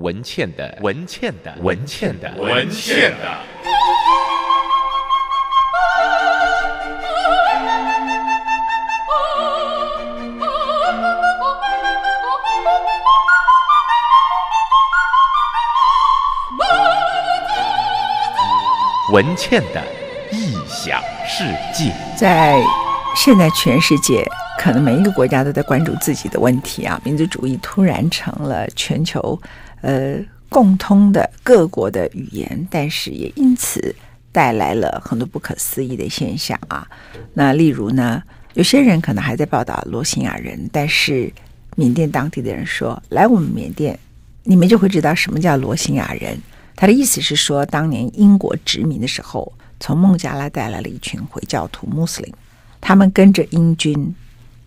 文倩的文倩的文倩的文倩的文倩的异想世界，在现在全世界。可能每一个国家都在关注自己的问题啊！民族主义突然成了全球呃共通的各国的语言，但是也因此带来了很多不可思议的现象啊。那例如呢，有些人可能还在报道罗兴亚人，但是缅甸当地的人说，来我们缅甸，你们就会知道什么叫罗兴亚人。他的意思是说，当年英国殖民的时候，从孟加拉带来了一群回教徒穆斯林，他们跟着英军。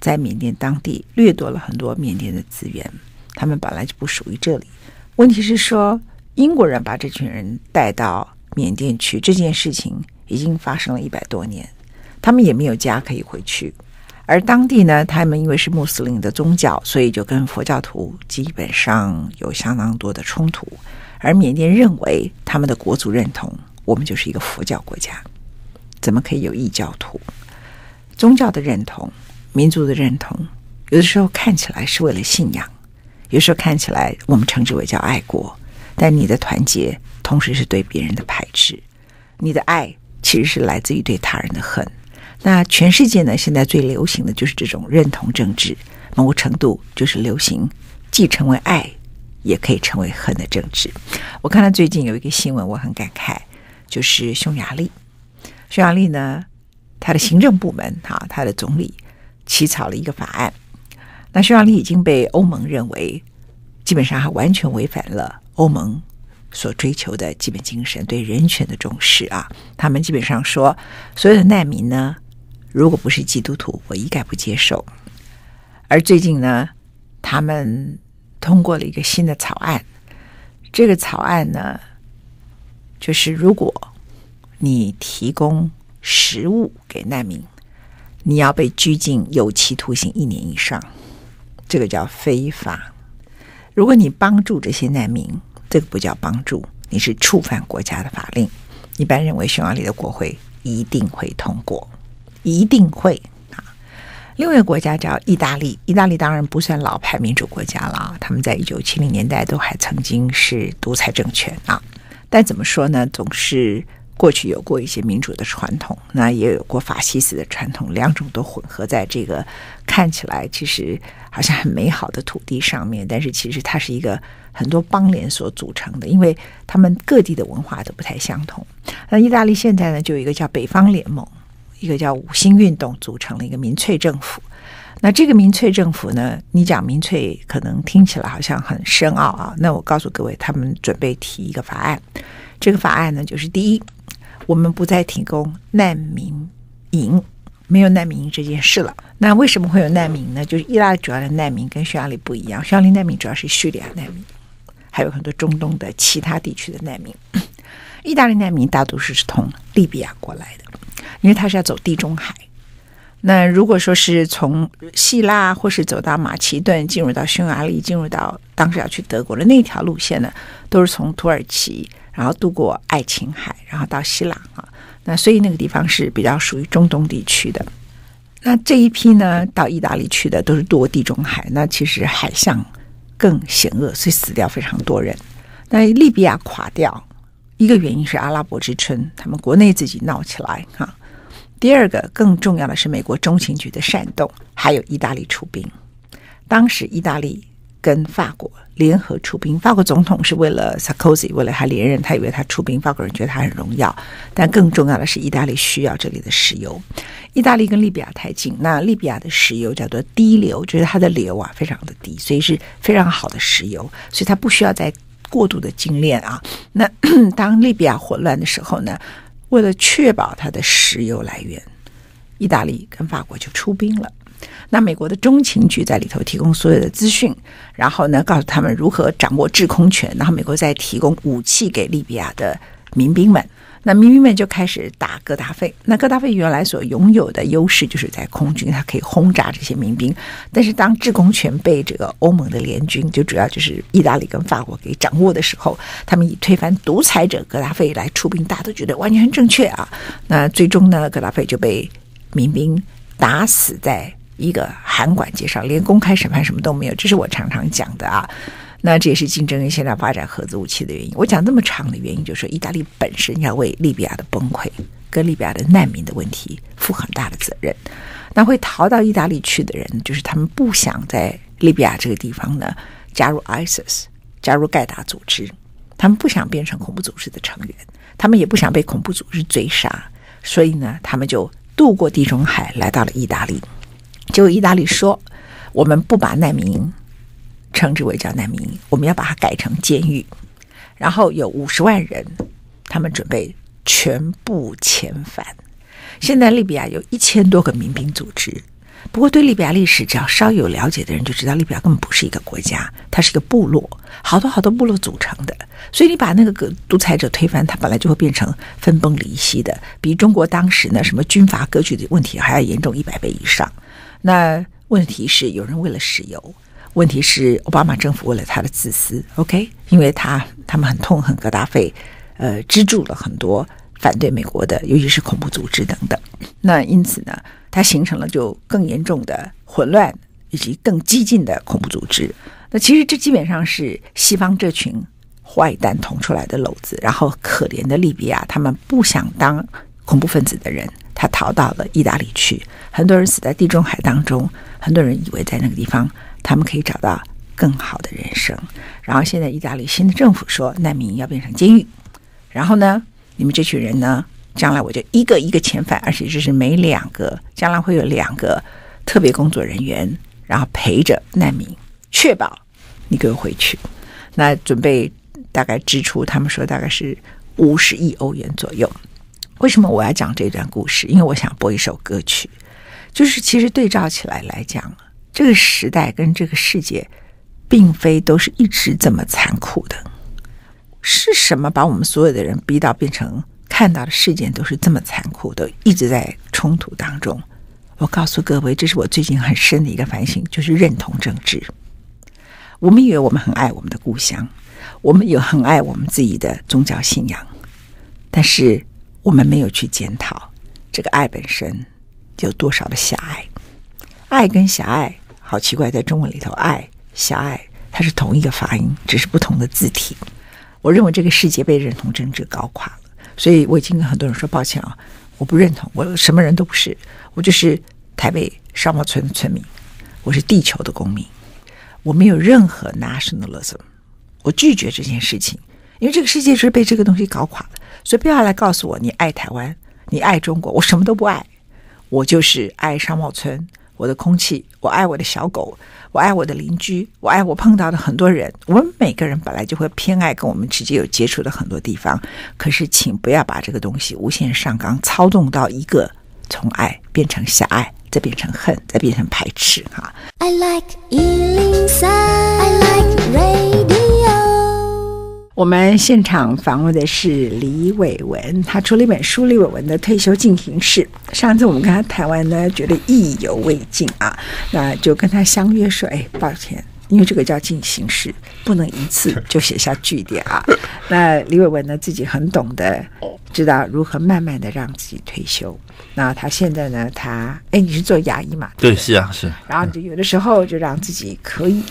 在缅甸当地掠夺了很多缅甸的资源，他们本来就不属于这里。问题是说，英国人把这群人带到缅甸去，这件事情已经发生了一百多年，他们也没有家可以回去。而当地呢，他们因为是穆斯林的宗教，所以就跟佛教徒基本上有相当多的冲突。而缅甸认为他们的国族认同，我们就是一个佛教国家，怎么可以有异教徒？宗教的认同。民族的认同，有的时候看起来是为了信仰，有时候看起来我们称之为叫爱国，但你的团结同时是对别人的排斥，你的爱其实是来自于对他人的恨。那全世界呢，现在最流行的就是这种认同政治，某程度就是流行既成为爱，也可以成为恨的政治。我看到最近有一个新闻，我很感慨，就是匈牙利，匈牙利呢，他的行政部门哈，他的总理。起草了一个法案，那匈牙利已经被欧盟认为基本上还完全违反了欧盟所追求的基本精神，对人权的重视啊。他们基本上说，所有的难民呢，如果不是基督徒，我一概不接受。而最近呢，他们通过了一个新的草案，这个草案呢，就是如果你提供食物给难民。你要被拘禁有期徒刑一年以上，这个叫非法。如果你帮助这些难民，这个不叫帮助，你是触犯国家的法令。一般认为，匈牙利的国会一定会通过，一定会啊。另外一个国家叫意大利，意大利当然不算老牌民主国家了啊，他们在一九七零年代都还曾经是独裁政权啊。但怎么说呢，总是。过去有过一些民主的传统，那也有过法西斯的传统，两种都混合在这个看起来其实好像很美好的土地上面，但是其实它是一个很多邦联所组成的，因为他们各地的文化都不太相同。那意大利现在呢，就有一个叫北方联盟，一个叫五星运动组成了一个民粹政府。那这个民粹政府呢，你讲民粹可能听起来好像很深奥啊。那我告诉各位，他们准备提一个法案，这个法案呢，就是第一。我们不再提供难民营，没有难民营这件事了。那为什么会有难民呢？就是意大利主要的难民跟匈牙利不一样，匈牙利难民主要是叙利亚难民，还有很多中东的其他地区的难民。意大利难民大多数是从利比亚过来的，因为他是要走地中海。那如果说是从希腊或是走到马其顿，进入到匈牙利，进入到当时要去德国的那条路线呢，都是从土耳其。然后渡过爱琴海，然后到希腊啊，那所以那个地方是比较属于中东地区的。那这一批呢，到意大利去的都是渡过地中海，那其实海象更险恶，所以死掉非常多人。那利比亚垮掉，一个原因是阿拉伯之春，他们国内自己闹起来哈。第二个更重要的是美国中情局的煽动，还有意大利出兵。当时意大利。跟法国联合出兵，法国总统是为了萨科齐，为了他连任，他以为他出兵，法国人觉得他很荣耀。但更重要的是，意大利需要这里的石油。意大利跟利比亚太近，那利比亚的石油叫做低硫，就是它的硫啊非常的低，所以是非常好的石油，所以它不需要再过度的精炼啊。那 当利比亚混乱的时候呢，为了确保它的石油来源，意大利跟法国就出兵了。那美国的中情局在里头提供所有的资讯，然后呢，告诉他们如何掌握制空权，然后美国再提供武器给利比亚的民兵们。那民兵们就开始打哥达费。那哥达费原来所拥有的优势就是在空军，它可以轰炸这些民兵。但是当制空权被这个欧盟的联军，就主要就是意大利跟法国给掌握的时候，他们以推翻独裁者哥达费来出兵，大家都觉得完全正确啊。那最终呢，哥达费就被民兵打死在一个函馆介绍，连公开审判什么都没有。这是我常常讲的啊。那这也是竞争跟现在发展核子武器的原因。我讲这么长的原因，就是说意大利本身要为利比亚的崩溃跟利比亚的难民的问题负很大的责任。那会逃到意大利去的人，就是他们不想在利比亚这个地方呢加入 ISIS，加入盖达组织，他们不想变成恐怖组织的成员，他们也不想被恐怖组织追杀，所以呢，他们就渡过地中海来到了意大利。就意大利说：“我们不把难民营。”称之为叫难民营，我们要把它改成监狱，然后有五十万人，他们准备全部遣返。现在利比亚有一千多个民兵组织，不过对利比亚历史只要稍有了解的人就知道，利比亚根本不是一个国家，它是一个部落，好多好多部落组成的。所以你把那个个独裁者推翻，它本来就会变成分崩离析的，比中国当时呢什么军阀割据的问题还要严重一百倍以上。那问题是有人为了石油。问题是，奥巴马政府为了他的自私，OK，因为他他们很痛恨格达费，呃，资助了很多反对美国的，尤其是恐怖组织等等。那因此呢，它形成了就更严重的混乱以及更激进的恐怖组织。那其实这基本上是西方这群坏蛋捅出来的篓子。然后可怜的利比亚，他们不想当恐怖分子的人，他逃到了意大利去，很多人死在地中海当中，很多人以为在那个地方。他们可以找到更好的人生。然后现在意大利新的政府说，难民要变成监狱。然后呢，你们这群人呢，将来我就一个一个遣返，而且这是每两个，将来会有两个特别工作人员，然后陪着难民，确保你给我回去。那准备大概支出，他们说大概是五十亿欧元左右。为什么我要讲这段故事？因为我想播一首歌曲，就是其实对照起来来讲。这个时代跟这个世界，并非都是一直这么残酷的。是什么把我们所有的人逼到变成看到的事件都是这么残酷的，一直在冲突当中？我告诉各位，这是我最近很深的一个反省，就是认同政治。我们以为我们很爱我们的故乡，我们也很爱我们自己的宗教信仰，但是我们没有去检讨这个爱本身有多少的狭隘。爱跟狭隘。好奇怪，在中文里头，爱、狭隘，它是同一个发音，只是不同的字体。我认为这个世界被认同政治搞垮了，所以我已经跟很多人说抱歉啊，我不认同，我什么人都不是，我就是台北商贸村的村民，我是地球的公民，我没有任何 nationalism，我拒绝这件事情，因为这个世界就是被这个东西搞垮了，所以不要来告诉我你爱台湾，你爱中国，我什么都不爱，我就是爱商贸村。我的空气，我爱我的小狗，我爱我的邻居，我爱我碰到的很多人。我们每个人本来就会偏爱跟我们直接有接触的很多地方，可是请不要把这个东西无限上纲，操纵到一个从爱变成狭隘，再变成恨，再变成排斥。哈，I like 103, I like rain. 我们现场访问的是李伟文，他出了一本书《李伟文的退休进行式》。上次我们跟他谈完呢，觉得意犹未尽啊，那就跟他相约说：“哎，抱歉，因为这个叫进行式，不能一次 就写下句点啊。”那李伟文呢，自己很懂得，知道如何慢慢的让自己退休。那他现在呢，他哎，你是做牙医嘛？对，是啊，是。然后就有的时候就让自己可以。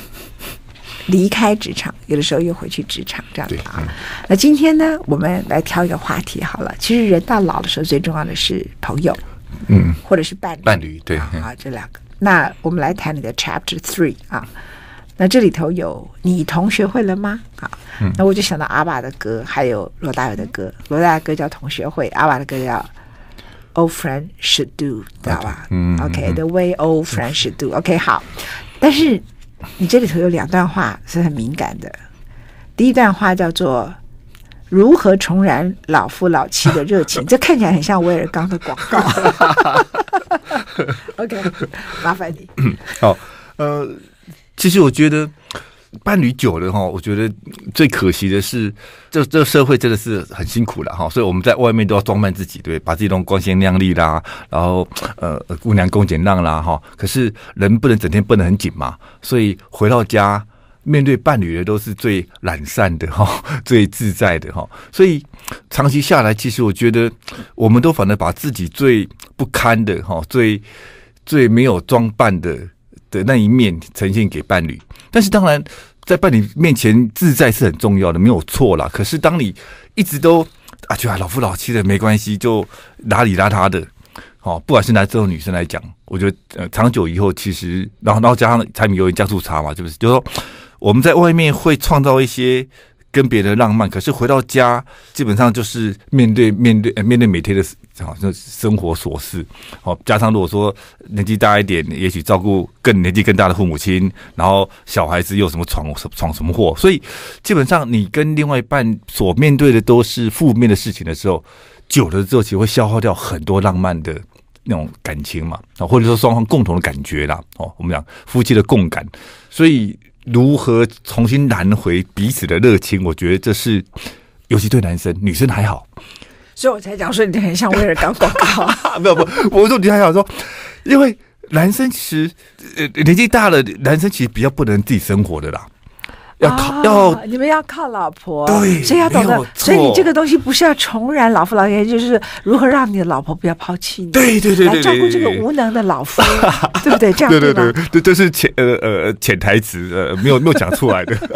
离开职场，有的时候又回去职场，这样的啊。嗯、那今天呢，我们来挑一个话题好了。其实人到老的时候，最重要的是朋友，嗯，或者是伴侣，伴侣对啊，啊，这两个。那我们来谈你的 Chapter Three 啊。那这里头有你同学会了吗？啊，嗯、那我就想到阿爸的歌，还有罗大佑的歌。罗大佑的歌叫《同学会》，阿爸的歌叫《Old Friend Should Do》，知道吧？嗯，OK，The、okay, way old friends should do。OK，好，但是。你这里头有两段话是很敏感的。第一段话叫做“如何重燃老夫老妻的热情”，这看起来很像威尔刚的广告。OK，麻烦你。好，呃，其实我觉得伴侣久了哈，我觉得最可惜的是，这这社会真的是很辛苦了哈，所以我们在外面都要装扮自己，对，把自己弄光鲜亮丽啦，然后呃姑娘恭俭让啦哈。可是人不能整天绷得很紧嘛，所以回到家面对伴侣的都是最懒散的哈，最自在的哈。所以长期下来，其实我觉得我们都反而把自己最不堪的哈，最最没有装扮的的那一面呈现给伴侣。但是当然，在伴侣面前自在是很重要的，没有错啦。可是当你一直都啊，就啊老夫老妻的没关系，就邋里邋遢的，哦，不管是男生或女生来讲，我觉得呃，长久以后，其实然后然后加上柴米油盐酱醋茶嘛，是不是？就是说我们在外面会创造一些。跟别人浪漫，可是回到家基本上就是面对面对面对每天的好像生活琐事。好，加上如果说年纪大一点，也许照顾更年纪更大的父母亲，然后小孩子又什么闯闯什么祸，所以基本上你跟另外一半所面对的都是负面的事情的时候，久了之后其实会消耗掉很多浪漫的那种感情嘛，啊，或者说双方共同的感觉啦。哦，我们讲夫妻的共感，所以。如何重新燃回彼此的热情？我觉得这是，尤其对男生，女生还好。所以我才讲说你很像威尔刚广告啊！没有不，我说你还想说，因为男生其实呃年纪大了，男生其实比较不能自己生活的啦。要靠、啊、要你们要靠老婆，对，所以要懂得，所以你这个东西不是要重燃老夫老妻，就是如何让你的老婆不要抛弃你，对对对，来照顾这个无能的老夫，对不对？这样对对对，这这是潜呃呃潜台词呃没有没有讲出来的。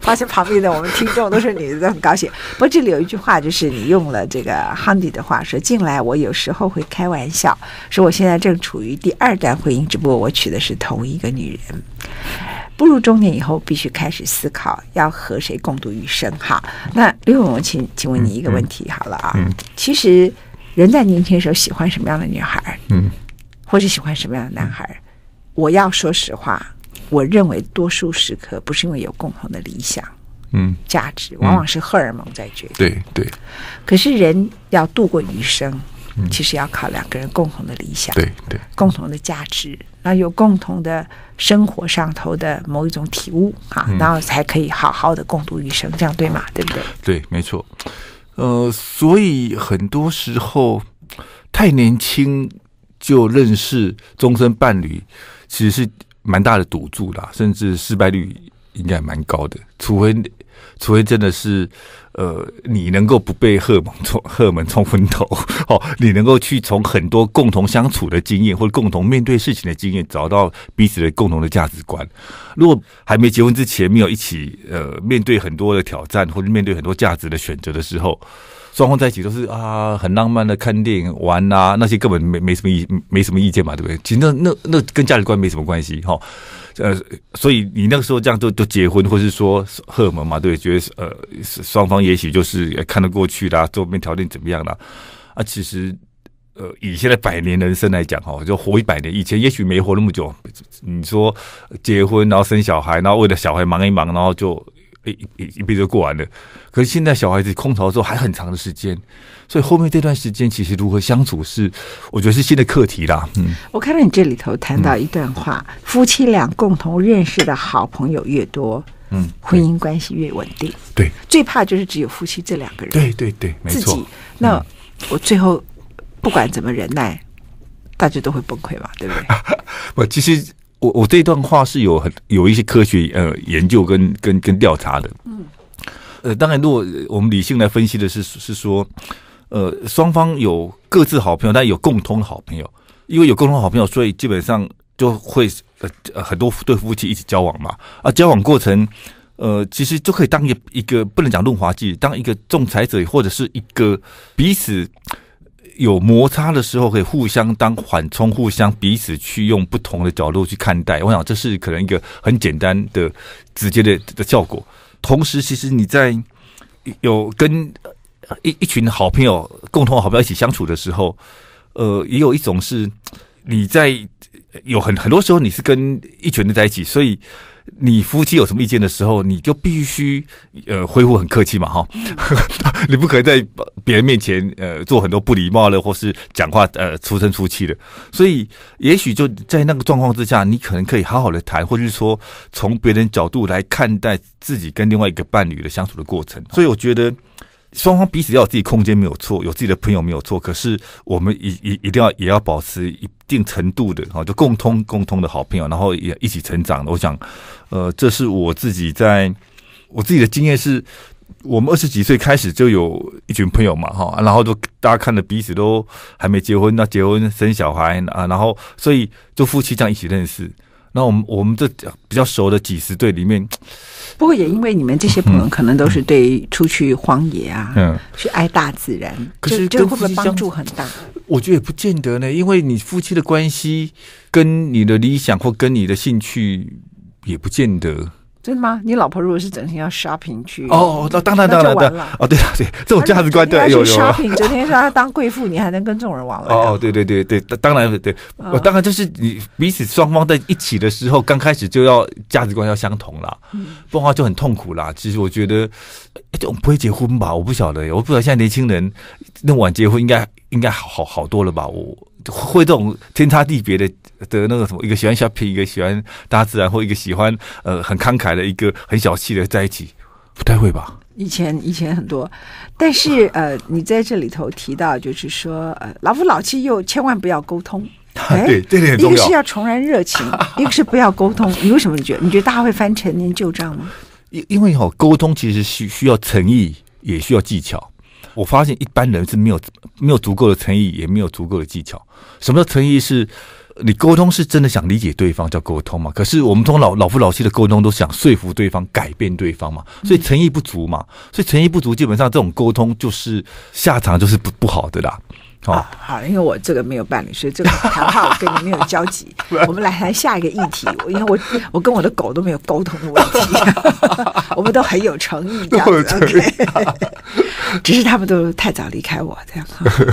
发现旁边的我们听众都是女的，都很高兴。不过这里有一句话，就是你用了这个 Handy 的话说：“进来，我有时候会开玩笑，说我现在正处于第二段婚姻，只不过我娶的是同一个女人。”步入中年以后，必须开始思考要和谁共度余生。哈，那刘永文，请请问你一个问题好了啊。嗯嗯、其实人在年轻的时候喜欢什么样的女孩？嗯，或是喜欢什么样的男孩？嗯、我要说实话，我认为多数时刻不是因为有共同的理想，嗯，价值，往往是荷尔蒙在决定。对。对可是人要度过余生。其实要靠两个人共同的理想，对对，共同的价值，然后有共同的生活上头的某一种体悟啊，然后才可以好好的共度余生，这样对吗？对不对？对，没错。呃，所以很多时候太年轻就认识终身伴侣，其实是蛮大的赌注啦，甚至失败率应该蛮高的，除非。除非真的是，呃，你能够不被荷蒙冲荷尔蒙冲昏头 哦，你能够去从很多共同相处的经验或者共同面对事情的经验，找到彼此的共同的价值观。如果还没结婚之前没有一起呃面对很多的挑战或者面对很多价值的选择的时候，双方在一起都是啊很浪漫的看电影玩啊，那些根本没没什么意没什么意见嘛，对不对？其实那那那跟价值观没什么关系哈。呃，所以你那个时候这样都都结婚，或是说荷尔蒙嘛，对，觉得呃双方也许就是也看得过去啦，周边条件怎么样啦？啊，其实呃以现在百年人生来讲哈，就活一百年，以前也许没活那么久。你说结婚然后生小孩，然后为了小孩忙一忙，然后就一一一辈子就过完了。可是现在小孩子空巢之后还很长的时间。所以后面这段时间，其实如何相处是，我觉得是新的课题啦。嗯，我看到你这里头谈到一段话：嗯、夫妻俩共同认识的好朋友越多，嗯，婚姻关系越稳定。对，最怕就是只有夫妻这两个人。对对对，没错。那、嗯、我最后不管怎么忍耐，大家都会崩溃嘛，对不对？不，其实我我这段话是有很有一些科学呃研究跟跟跟调查的。嗯，呃，当然，如果我们理性来分析的是是说。呃，双方有各自好朋友，但有共同的好朋友，因为有共同好朋友，所以基本上就会呃很多对夫妻一起交往嘛。啊，交往过程，呃，其实就可以当一个一个不能讲润滑剂，当一个仲裁者，或者是一个彼此有摩擦的时候，可以互相当缓冲，互相彼此去用不同的角度去看待。我想这是可能一个很简单的、直接的的效果。同时，其实你在有跟。一一群好朋友，共同好朋友一起相处的时候，呃，也有一种是你在有很很多时候你是跟一群人在一起，所以你夫妻有什么意见的时候，你就必须呃恢复很客气嘛，哈，你不可以在别人面前呃做很多不礼貌的，或是讲话呃粗声粗气的。所以，也许就在那个状况之下，你可能可以好好的谈，或者是说从别人角度来看待自己跟另外一个伴侣的相处的过程。所以，我觉得。双方彼此要有自己空间没有错，有自己的朋友没有错。可是我们一一一定要也要保持一定程度的哈，就共通共通的好朋友，然后也一起成长的。我想，呃，这是我自己在我自己的经验是，我们二十几岁开始就有一群朋友嘛哈，然后就大家看着彼此都还没结婚，那结婚生小孩啊，然后所以就夫妻这样一起认识。那我们我们这比较熟的几十对里面。不过也因为你们这些朋友可能都是对出去荒野啊，嗯，去爱大自然，可是这会不会帮助很大？我觉得也不见得呢，因为你夫妻的关系跟你的理想或跟你的兴趣也不见得。真的吗？你老婆如果是整天要 shopping 去哦，那当然当然当然哦，对啊对，这种价值观对有有。shopping 整天说她当贵妇，你还能跟这种人往来？哦对对对对，当然对，我当然就是你彼此双方在一起的时候，刚开始就要价值观要相同啦，不然的话就很痛苦啦。其实我觉得这种不会结婚吧？我不晓得，我不知道现在年轻人那么晚结婚，应该应该好好好多了吧？我。会这种天差地别的的那个什么，一个喜欢 shopping，一个喜欢大自然，或一个喜欢呃很慷慨的，一个很小气的在一起，不太会吧？以前以前很多，但是呃，你在这里头提到，就是说呃，老夫老妻又千万不要沟通，哎，对，这点。一个是要重燃热情，一个是不要沟通。你为什么觉得？你觉得大家会翻陈年旧账吗？因因为哈，沟通其实需需要诚意，也需要技巧。我发现一般人是没有没有足够的诚意，也没有足够的技巧。什么叫诚意？是你沟通是真的想理解对方叫沟通嘛？可是我们从老老夫老妻的沟通都想说服对方、改变对方嘛，所以诚意不足嘛。所以诚意不足，基本上这种沟通就是下场就是不不好的啦。好、哦，好，因为我这个没有伴侣，所以这个谈话我跟你没有交集。我们来谈下一个议题，因为我 我跟我的狗都没有沟通的问题，我们都很有诚意，这样子。OK，只是他们都太早离开我，这样，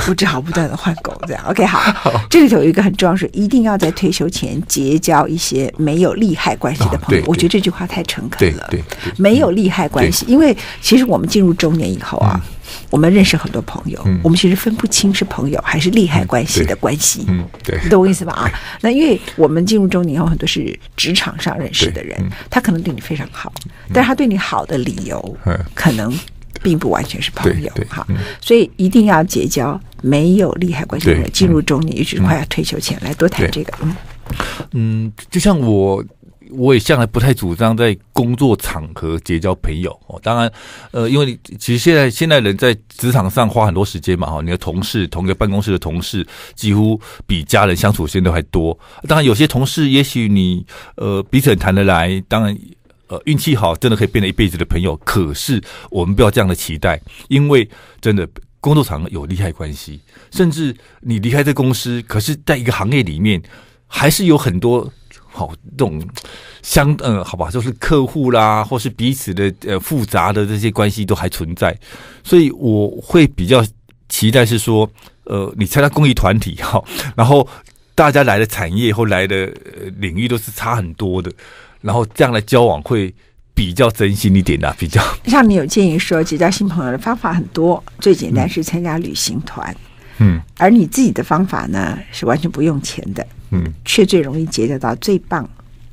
我只好不断的换狗，这样。OK，好，好，这里头有一个很重要是，一定要在退休前结交一些没有利害关系的朋友。哦、我觉得这句话太诚恳了。对，对，对，没有利害关系，因为其实我们进入中年以后啊。嗯我们认识很多朋友，嗯、我们其实分不清是朋友还是利害关系的关系。嗯，对，你懂我意思吧？啊，那因为我们进入中年以后，很多是职场上认识的人，嗯、他可能对你非常好，嗯、但是他对你好的理由，嗯、可能并不完全是朋友。哈，嗯、所以一定要结交没有利害关系的人。进入中年，尤其是快要退休前，来多谈这个。嗯，嗯，就像我。我也向来不太主张在工作场合结交朋友哦。当然，呃，因为其实现在现在人在职场上花很多时间嘛，哈，你的同事，同一个办公室的同事，几乎比家人相处时间都还多。当然，有些同事也许你呃彼此很谈得来，当然呃运气好，真的可以变成一辈子的朋友。可是我们不要这样的期待，因为真的工作场合有利害关系，甚至你离开这公司，可是在一个行业里面还是有很多。好，这种相嗯，好吧，就是客户啦，或是彼此的呃复杂的这些关系都还存在，所以我会比较期待是说，呃，你参加公益团体 哈，然后大家来的产业或来的领域都是差很多的，然后这样的交往会比较真心一点的，比较。像你有建议说结交新朋友的方法很多，最简单是参加旅行团，嗯，而你自己的方法呢是完全不用钱的。嗯，却最容易结交到最棒、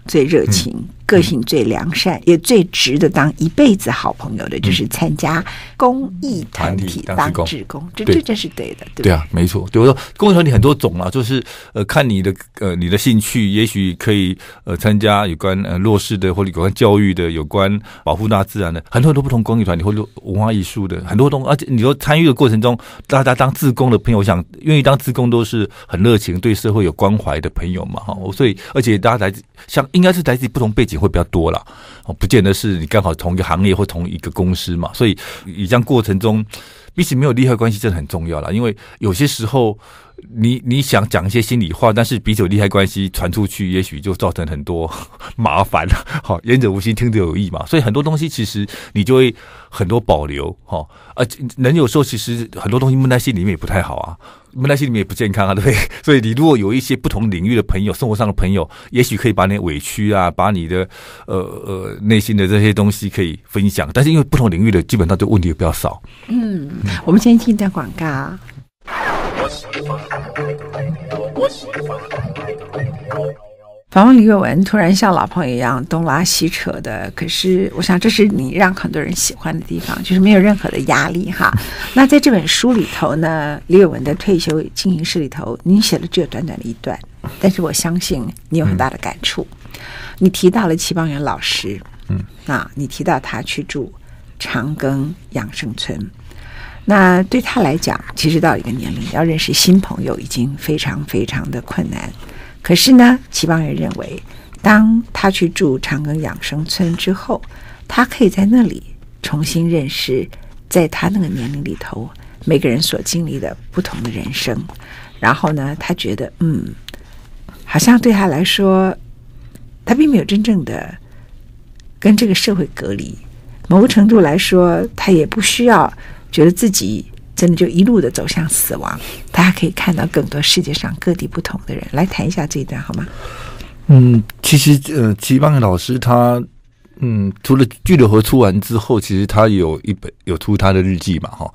最热情。个性最良善，也最值得当一辈子好朋友的，就是参加公益团体当志工，这这这是对的，对对啊，没错。对我说，公益团体很多种啊，就是呃，看你的呃你的兴趣，也许可以呃参加有关呃弱势的，或者有关教育的，有关保护大自然的，很多很多不同公益团体或者文化艺术的很多东，而且你说参与的过程中，大家当志工的朋友，我想愿意当志工都是很热情，对社会有关怀的朋友嘛，哈。所以，而且大家来自像应该是来自不同背景。会比较多了，不见得是你刚好同一个行业或同一个公司嘛，所以你这样过程中彼此没有利害关系，真的很重要了。因为有些时候，你你想讲一些心里话，但是彼此有利害关系传出去，也许就造成很多 麻烦了。好，言者无心，听者有意嘛。所以很多东西其实你就会很多保留。哈，而人有时候其实很多东西闷在心里面也不太好啊，闷在心里面也不健康啊，对不对？所以你如果有一些不同领域的朋友，生活上的朋友，也许可以把你的委屈啊，把你的呃呃内心的这些东西可以分享。但是因为不同领域的，基本上就问题比较少。嗯，我们先听一段广告。访问李伟文，突然像老朋友一样东拉西扯的，可是我想这是你让很多人喜欢的地方，就是没有任何的压力哈。那在这本书里头呢，李伟文的退休进行式里头，你写了只有短短的一段，但是我相信你有很大的感触。你提到了齐邦媛老师，嗯，啊，你提到他去住长庚养生村。那对他来讲，其实到一个年龄要认识新朋友已经非常非常的困难。可是呢，齐邦媛认为，当他去住长庚养生村之后，他可以在那里重新认识，在他那个年龄里头每个人所经历的不同的人生。然后呢，他觉得，嗯，好像对他来说，他并没有真正的跟这个社会隔离。某个程度来说，他也不需要。觉得自己真的就一路的走向死亡，大家可以看到更多世界上各地不同的人。来谈一下这一段好吗？嗯，其实呃，齐邦媛老师他嗯，除了《巨流河》出完之后，其实他有一本有出他的日记嘛，哈，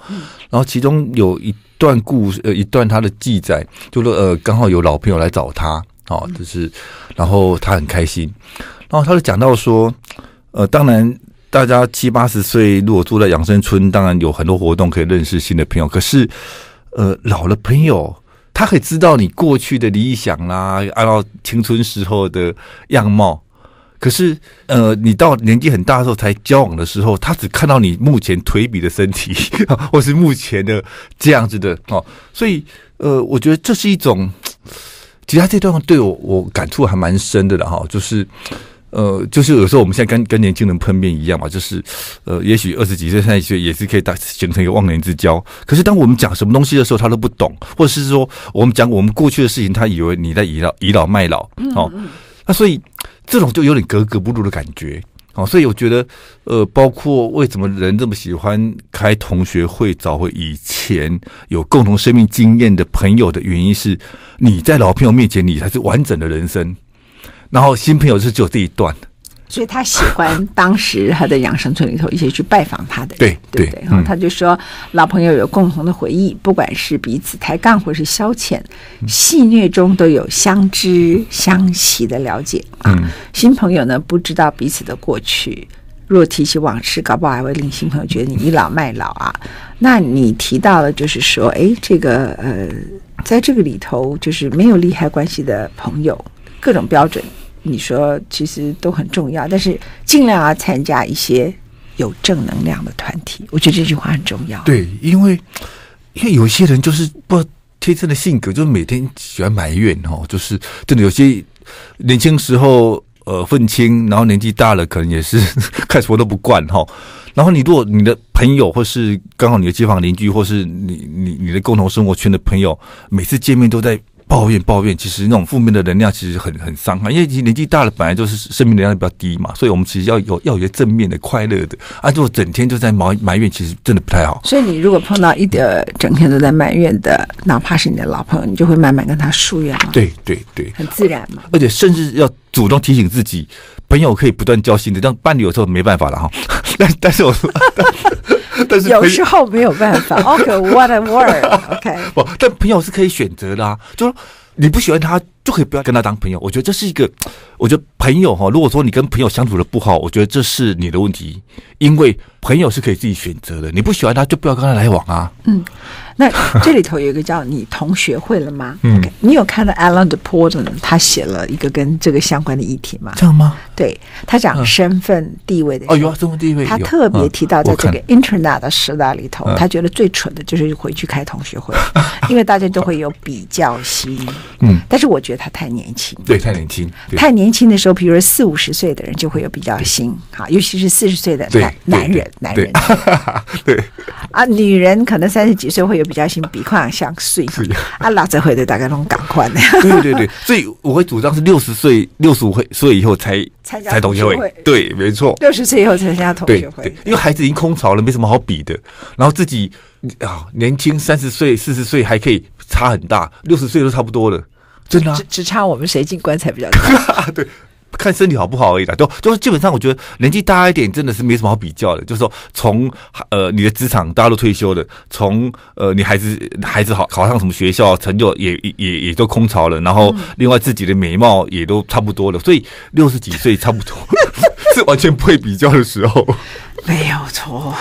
然后其中有一段故事，呃，一段他的记载，就说呃，刚好有老朋友来找他，哦，就是然后他很开心，然后他就讲到说，呃，当然。大家七八十岁，如果住在养生村，当然有很多活动可以认识新的朋友。可是，呃，老了朋友他可以知道你过去的理想啦，按照青春时候的样貌。可是，呃，你到年纪很大的时候才交往的时候，他只看到你目前颓靡的身体，或是目前的这样子的哦。所以，呃，我觉得这是一种，其他这段话对我我感触还蛮深的了哈，就是。呃，就是有时候我们现在跟跟年轻人碰面一样嘛，就是，呃，也许二十几岁、三十几岁也是可以打形成一个忘年之交。可是当我们讲什么东西的时候，他都不懂，或者是说我们讲我们过去的事情，他以为你在倚老倚老卖老哦。那所以这种就有点格格不入的感觉哦。所以我觉得，呃，包括为什么人这么喜欢开同学会，找回以前有共同生命经验的朋友的原因是，你在老朋友面前，你才是完整的人生。然后新朋友是只有这一段，所以他喜欢当时他的养生村里头一些去拜访他的人，对对对，然后他就说老朋友有共同的回忆，不管是彼此抬杠或是消遣，戏谑中都有相知相惜的了解啊。新朋友呢，不知道彼此的过去，若提起往事，搞不好还会令新朋友觉得你倚老卖老啊。那你提到了，就是说，哎，这个呃，在这个里头，就是没有利害关系的朋友，各种标准。你说其实都很重要，但是尽量要参加一些有正能量的团体。我觉得这句话很重要。对，因为因为有些人就是不天生的性格，就是每天喜欢埋怨哦，就是真的有些年轻时候呃愤青，然后年纪大了可能也是看什么都不惯哈。然后你如果你的朋友或是刚好你的街坊邻居，或是你你你的共同生活圈的朋友，每次见面都在。抱怨抱怨，其实那种负面的能量其实很很伤害，因为年纪大了，本来就是生命能量比较低嘛，所以我们其实要有要有些正面的、快乐的。啊，如果整天就在埋埋怨，其实真的不太好。所以你如果碰到一点整天都在埋怨的，哪怕是你的老朋友，你就会慢慢跟他疏远了。对对对，很自然嘛。而且甚至要主动提醒自己，朋友可以不断交心的，但伴侣有时候没办法了哈。但但是我说。但是有时候没有办法。OK，what、okay, a word？OK，、不，但朋友是可以选择的啊。就说你不喜欢他，就可以不要跟他当朋友。我觉得这是一个，我觉得朋友哈，如果说你跟朋友相处的不好，我觉得这是你的问题，因为朋友是可以自己选择的。你不喜欢他，就不要跟他来往啊。嗯。那这里头有一个叫你同学会了吗？嗯，okay, 你有看到 Alain de Botton 他写了一个跟这个相关的议题吗？这样吗？对，他讲身份地位的。哦，有身份地位。他特别提到，在这个 Internet 的时代里头，他觉得最蠢的就是回去开同学会，因为大家都会有比较心。嗯，但是我觉得他太年轻。对，太年轻。太年轻的时候，比如说四五十岁的人就会有比较心，好，尤其是四十岁的男男人，男人。对 啊，女人可能三十几岁会有比较新鼻孔像碎啊，老者会的大概拢赶快的。对对对，所以我会主张是六十岁、六十五岁以后才参加同学会。对，没错，六十岁以后才参加同学会。因为孩子已经空巢了，没什么好比的。然后自己啊，年轻三十岁、四十岁还可以差很大，六十岁都差不多了，真的、啊。只只差我们谁进棺材比较大。对。看身体好不好而已啦，都就是基本上，我觉得年纪大一点真的是没什么好比较的。就是说，从呃你的职场大家都退休了，从呃你孩子孩子好考上什么学校，成就也也也都空巢了，然后另外自己的美貌也都差不多了，所以六十几岁差不多 是完全不会比较的时候。没有错，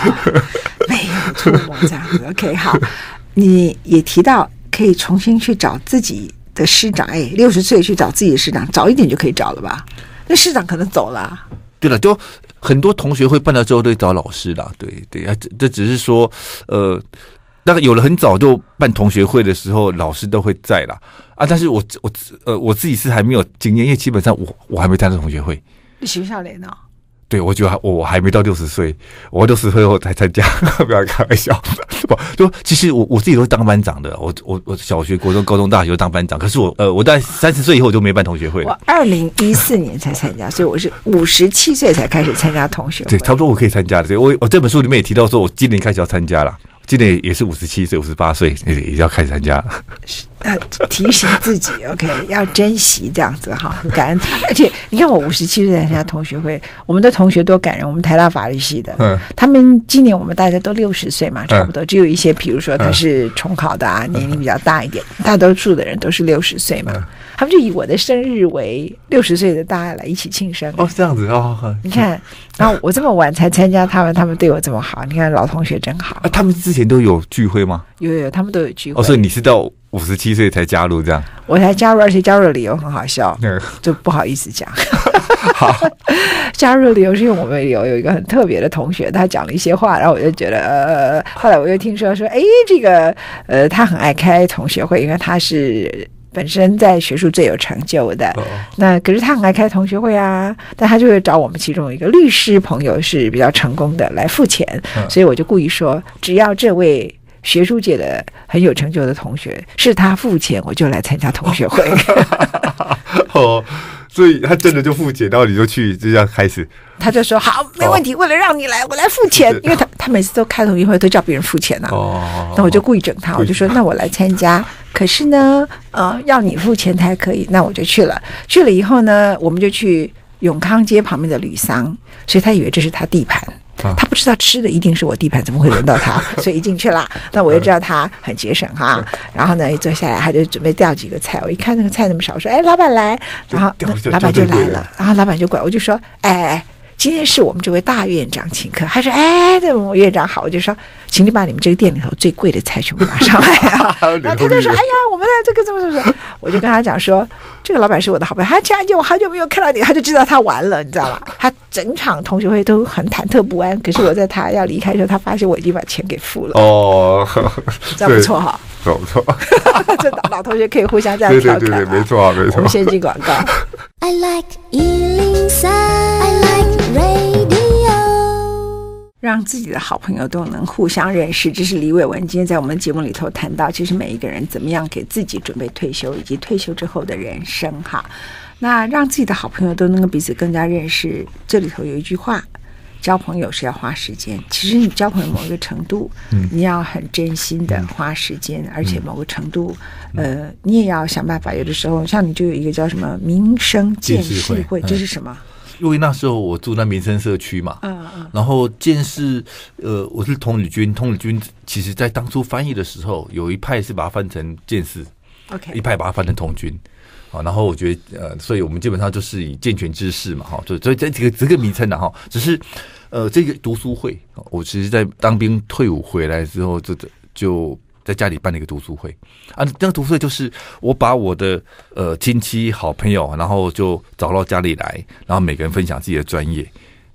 没有错，这样子 OK 好。你也提到可以重新去找自己的师长，哎，六十岁去找自己的师长，早一点就可以找了吧？那师长可能走了，啊。对了，就很多同学会办了之后都找老师啦。对对啊，这这只是说，呃，那个有了很早就办同学会的时候，老师都会在啦。啊。但是我我呃我自己是还没有经验，因为基本上我我还没参加同学会。你学校里呢？对，我觉得我还没到六十岁，我六十岁后才参加，不要开玩笑。不，就其实我我自己都是当班长的，我我我小学、国中、高中、大学都当班长。可是我呃，我在三十岁以后我就没办同学会了。我二零一四年才参加，所以我是五十七岁才开始参加同学会。对，差不多我可以参加的。所以我我这本书里面也提到说，我今年开始要参加了。今年也是五十七岁、五十八岁，也也要开始参加。呃，提醒自己，OK，要珍惜这样子哈，感恩。而且你看，我五十七岁参加同学会，我们的同学多感人。我们台大法律系的，嗯，他们今年我们大家都六十岁嘛，差不多，只有一些，比如说他是重考的啊，年龄比较大一点，大多数的人都是六十岁嘛。他们就以我的生日为六十岁的大家来一起庆生。哦，这样子哦。你看，然后我这么晚才参加他们，他们对我这么好。你看老同学真好。啊，他们之前都有聚会吗？有有，他们都有聚会。哦，所以你是到五十七岁才加入这样？我才加入，而且加入的理由很好笑，就不好意思讲。好，加入的理由是因为我们有有一个很特别的同学，他讲了一些话，然后我就觉得呃，后来我又听说说，哎，这个呃，他很爱开同学会，因为他是。本身在学术最有成就的，那可是他很爱开同学会啊，但他就会找我们其中一个律师朋友是比较成功的来付钱，所以我就故意说，只要这位学术界的很有成就的同学是他付钱，我就来参加同学会。哦，所以他真的就付钱，然后你就去，就这样开始。他就说好，没问题。为了让你来，我来付钱，因为他他每次都开同学会都叫别人付钱呢。哦，那我就故意整他，我就说那我来参加。可是呢，呃，要你付钱才可以，那我就去了。去了以后呢，我们就去永康街旁边的吕桑，所以他以为这是他地盘，他不知道吃的一定是我地盘，怎么会轮到他？所以一进去了，那我就知道他很节省哈。然后呢，一坐下来，他就准备调几个菜。我一看那个菜那么少，我说：“哎，老板来。”然后老板就来了，然后老板就过来，我就说：“哎。”今天是我们这位大院长请客，他说：“哎，这我院长好。”我就说：“请你把你们这个店里头最贵的菜全部拿上来啊！” 然后他就说：“哎呀，我们的这个怎么怎么？”我就跟他讲说：“这个老板是我的好朋友，他家就我好久没有看到你，他就知道他完了，你知道吧？他整场同学会都很忐忑不安。可是我在他要离开的时候，他发现我已经把钱给付了。哦，这样不错哈，不错。这老同学可以互相这样调侃啊。对对对，没错啊，没错。我们先进广告。I like 103, I like radio，让自己的好朋友都能互相认识。这是李伟文今天在我们节目里头谈到，其实每一个人怎么样给自己准备退休，以及退休之后的人生哈。那让自己的好朋友都能够彼此更加认识，这里头有一句话。交朋友是要花时间，其实你交朋友某一个程度，嗯、你要很真心的花时间，嗯、而且某个程度，嗯、呃，你也要想办法。有的时候，像你就有一个叫什么民生见识会，会，这是什么？因为那时候我住在民生社区嘛，嗯嗯，然后见识，呃，我是童女军，童女军其实在当初翻译的时候，有一派是把它翻成见识，OK，一派把它翻成童军。好，然后我觉得，呃，所以我们基本上就是以健全知识嘛，哈，所以所以这几个这个名称的哈，只是，呃，这个读书会，我其实，在当兵退伍回来之后，就就在家里办了一个读书会啊，那个读书会就是我把我的呃亲戚好朋友，然后就找到家里来，然后每个人分享自己的专业。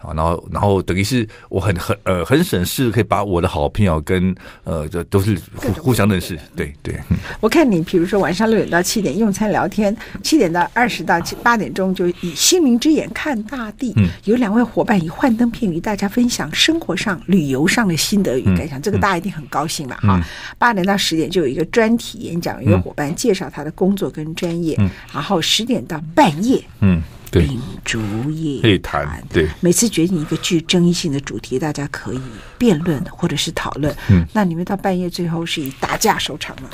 啊，然后然后等于是我很很呃很省事，可以把我的好朋友跟呃这都是互互相认识，对对。我看你比如说晚上六点到七点用餐聊天，七点到二十到七八点钟就以心灵之眼看大地，嗯、有两位伙伴以幻灯片与大家分享生活上旅游上的心得与感想，嗯、这个大家一定很高兴吧？哈、嗯，八点到十点就有一个专题演讲，有一个伙伴介绍他的工作跟专业，嗯、然后十点到半夜，嗯。秉烛夜谈，对，每次决定一个具争议性的主题，大家可以辩论或者是讨论。嗯，那你们到半夜最后是以打架收场吗？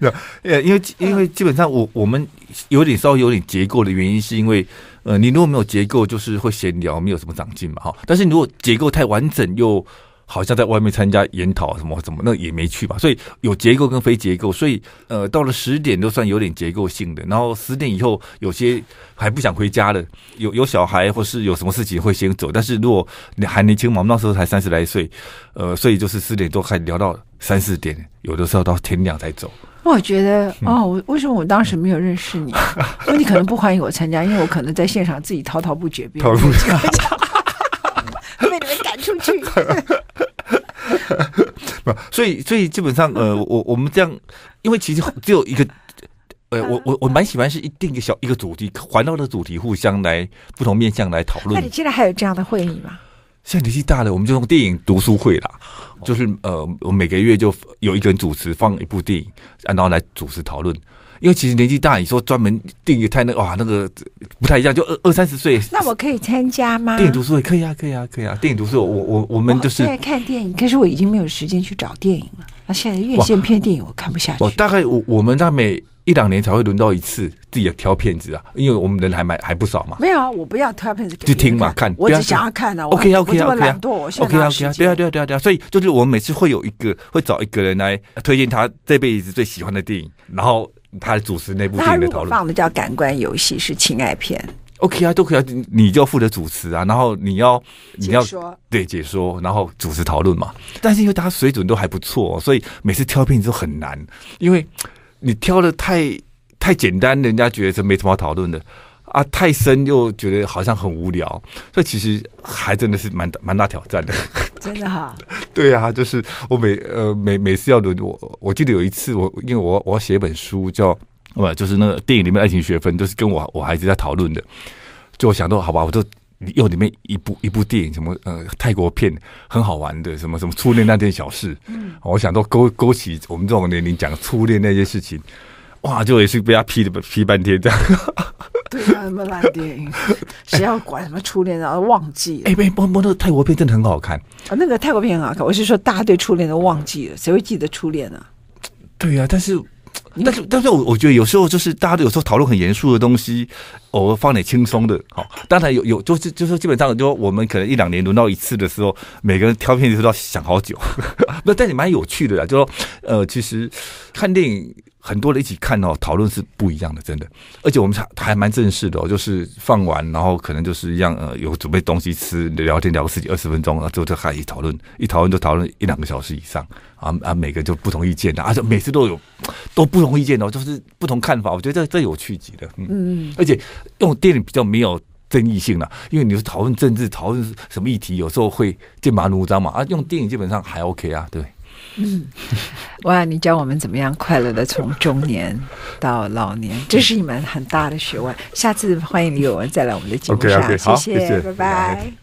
呃，因为因为基本上我我们有点稍微有点结构的原因，是因为呃，你如果没有结构，就是会闲聊，没有什么长进嘛，哈。但是如果结构太完整又好像在外面参加研讨什么什么，那也没去吧。所以有结构跟非结构，所以呃，到了十点都算有点结构性的。然后十点以后，有些还不想回家的，有有小孩或是有什么事情会先走。但是如果你还年轻嘛，我们那时候才三十来岁，呃，所以就是十点多还聊到三四点，有的时候到天亮才走。我觉得哦，我为什么我当时没有认识你？因为你可能不欢迎我参加，因为我可能在现场自己滔滔不绝，滔滔不绝。被你们赶出去，不，所以所以基本上，呃，我我们这样，因为其实只有一个，呃，我我我蛮喜欢是一定一个小一个主题，环绕的主题，互相来不同面向来讨论。那你现在还有这样的会议吗？现在年纪大了，我们就用电影读书会啦，就是呃，我每个月就有一个人主持放一部电影，然后来主持讨论。因为其实年纪大，你说专门定一个太那哇，那个不太一样，就二二三十岁。那我可以参加吗？电影读书会可以啊，可以啊，可以啊。电影读书会，我我我们就是在看电影，可是我已经没有时间去找电影了。那现在院线片电影我看不下去。我大概我我们在每一两年才会轮到一次自己的挑片子啊，因为我们人还蛮还不少嘛。没有啊，我不要挑片子，就听嘛看。我只想要看啊。OK OK OK OK OK OK 对啊对啊对啊对啊。所以就是我们每次会有一个会找一个人来推荐他这辈子最喜欢的电影，然后。他主持那部电影的讨论，他放的叫《感官游戏》，是情爱片。OK 啊，都可以啊，你就要负责主持啊，然后你要你要说对解说，然后主持讨论嘛。但是因为大家水准都还不错，所以每次挑片子都很难，因为你挑的太太简单，人家觉得这没什么好讨论的。啊，太深又觉得好像很无聊，所以其实还真的是蛮蛮大挑战的。真的哈？对啊，就是我每呃每每次要轮我，我记得有一次我因为我我要写一本书叫呃就是那个电影里面爱情学分，就是跟我我孩子在讨论的。就我想到好吧，我就又里面一部一部电影，什么呃泰国片很好玩的，什么什么初恋那件小事。嗯，我想到勾勾起我们这种年龄讲初恋那些事情，哇，就也是被他批的批半天这样。对啊，什么烂电影？谁要管什么初恋？然后忘记了？哎，不不不，那个泰国片真的很好看啊！那个泰国片很好看。我是说，大家对初恋都忘记了，谁会记得初恋呢？对呀、啊，但是，但是，但是我我觉得有时候就是大家都有时候讨论很严肃的东西，偶尔放点轻松的。好，当然有有就是就是基本上就我们可能一两年轮到一次的时候，每个人挑片子都要想好久。那但是蛮有趣的啦，就说呃，其实看电影。很多人一起看哦，讨论是不一样的，真的。而且我们还还蛮正式的哦，就是放完，然后可能就是一样呃，有准备东西吃，聊天聊个十几二十分钟，然后最后就开始讨论，一讨论就讨论一两个小时以上啊啊，每个就不同意见的，而且每次都有都不同意见哦，就是不同看法。我觉得这这有趣极的，嗯嗯。而且用电影比较没有争议性了，因为你是讨论政治，讨论什么议题，有时候会剑拔弩张嘛。啊，用电影基本上还 OK 啊，对。嗯，哇！你教我们怎么样快乐的从中年到老年，这是一门很大的学问。下次欢迎李友文再来我们的节目上，okay, okay, 谢谢，谢谢，拜拜。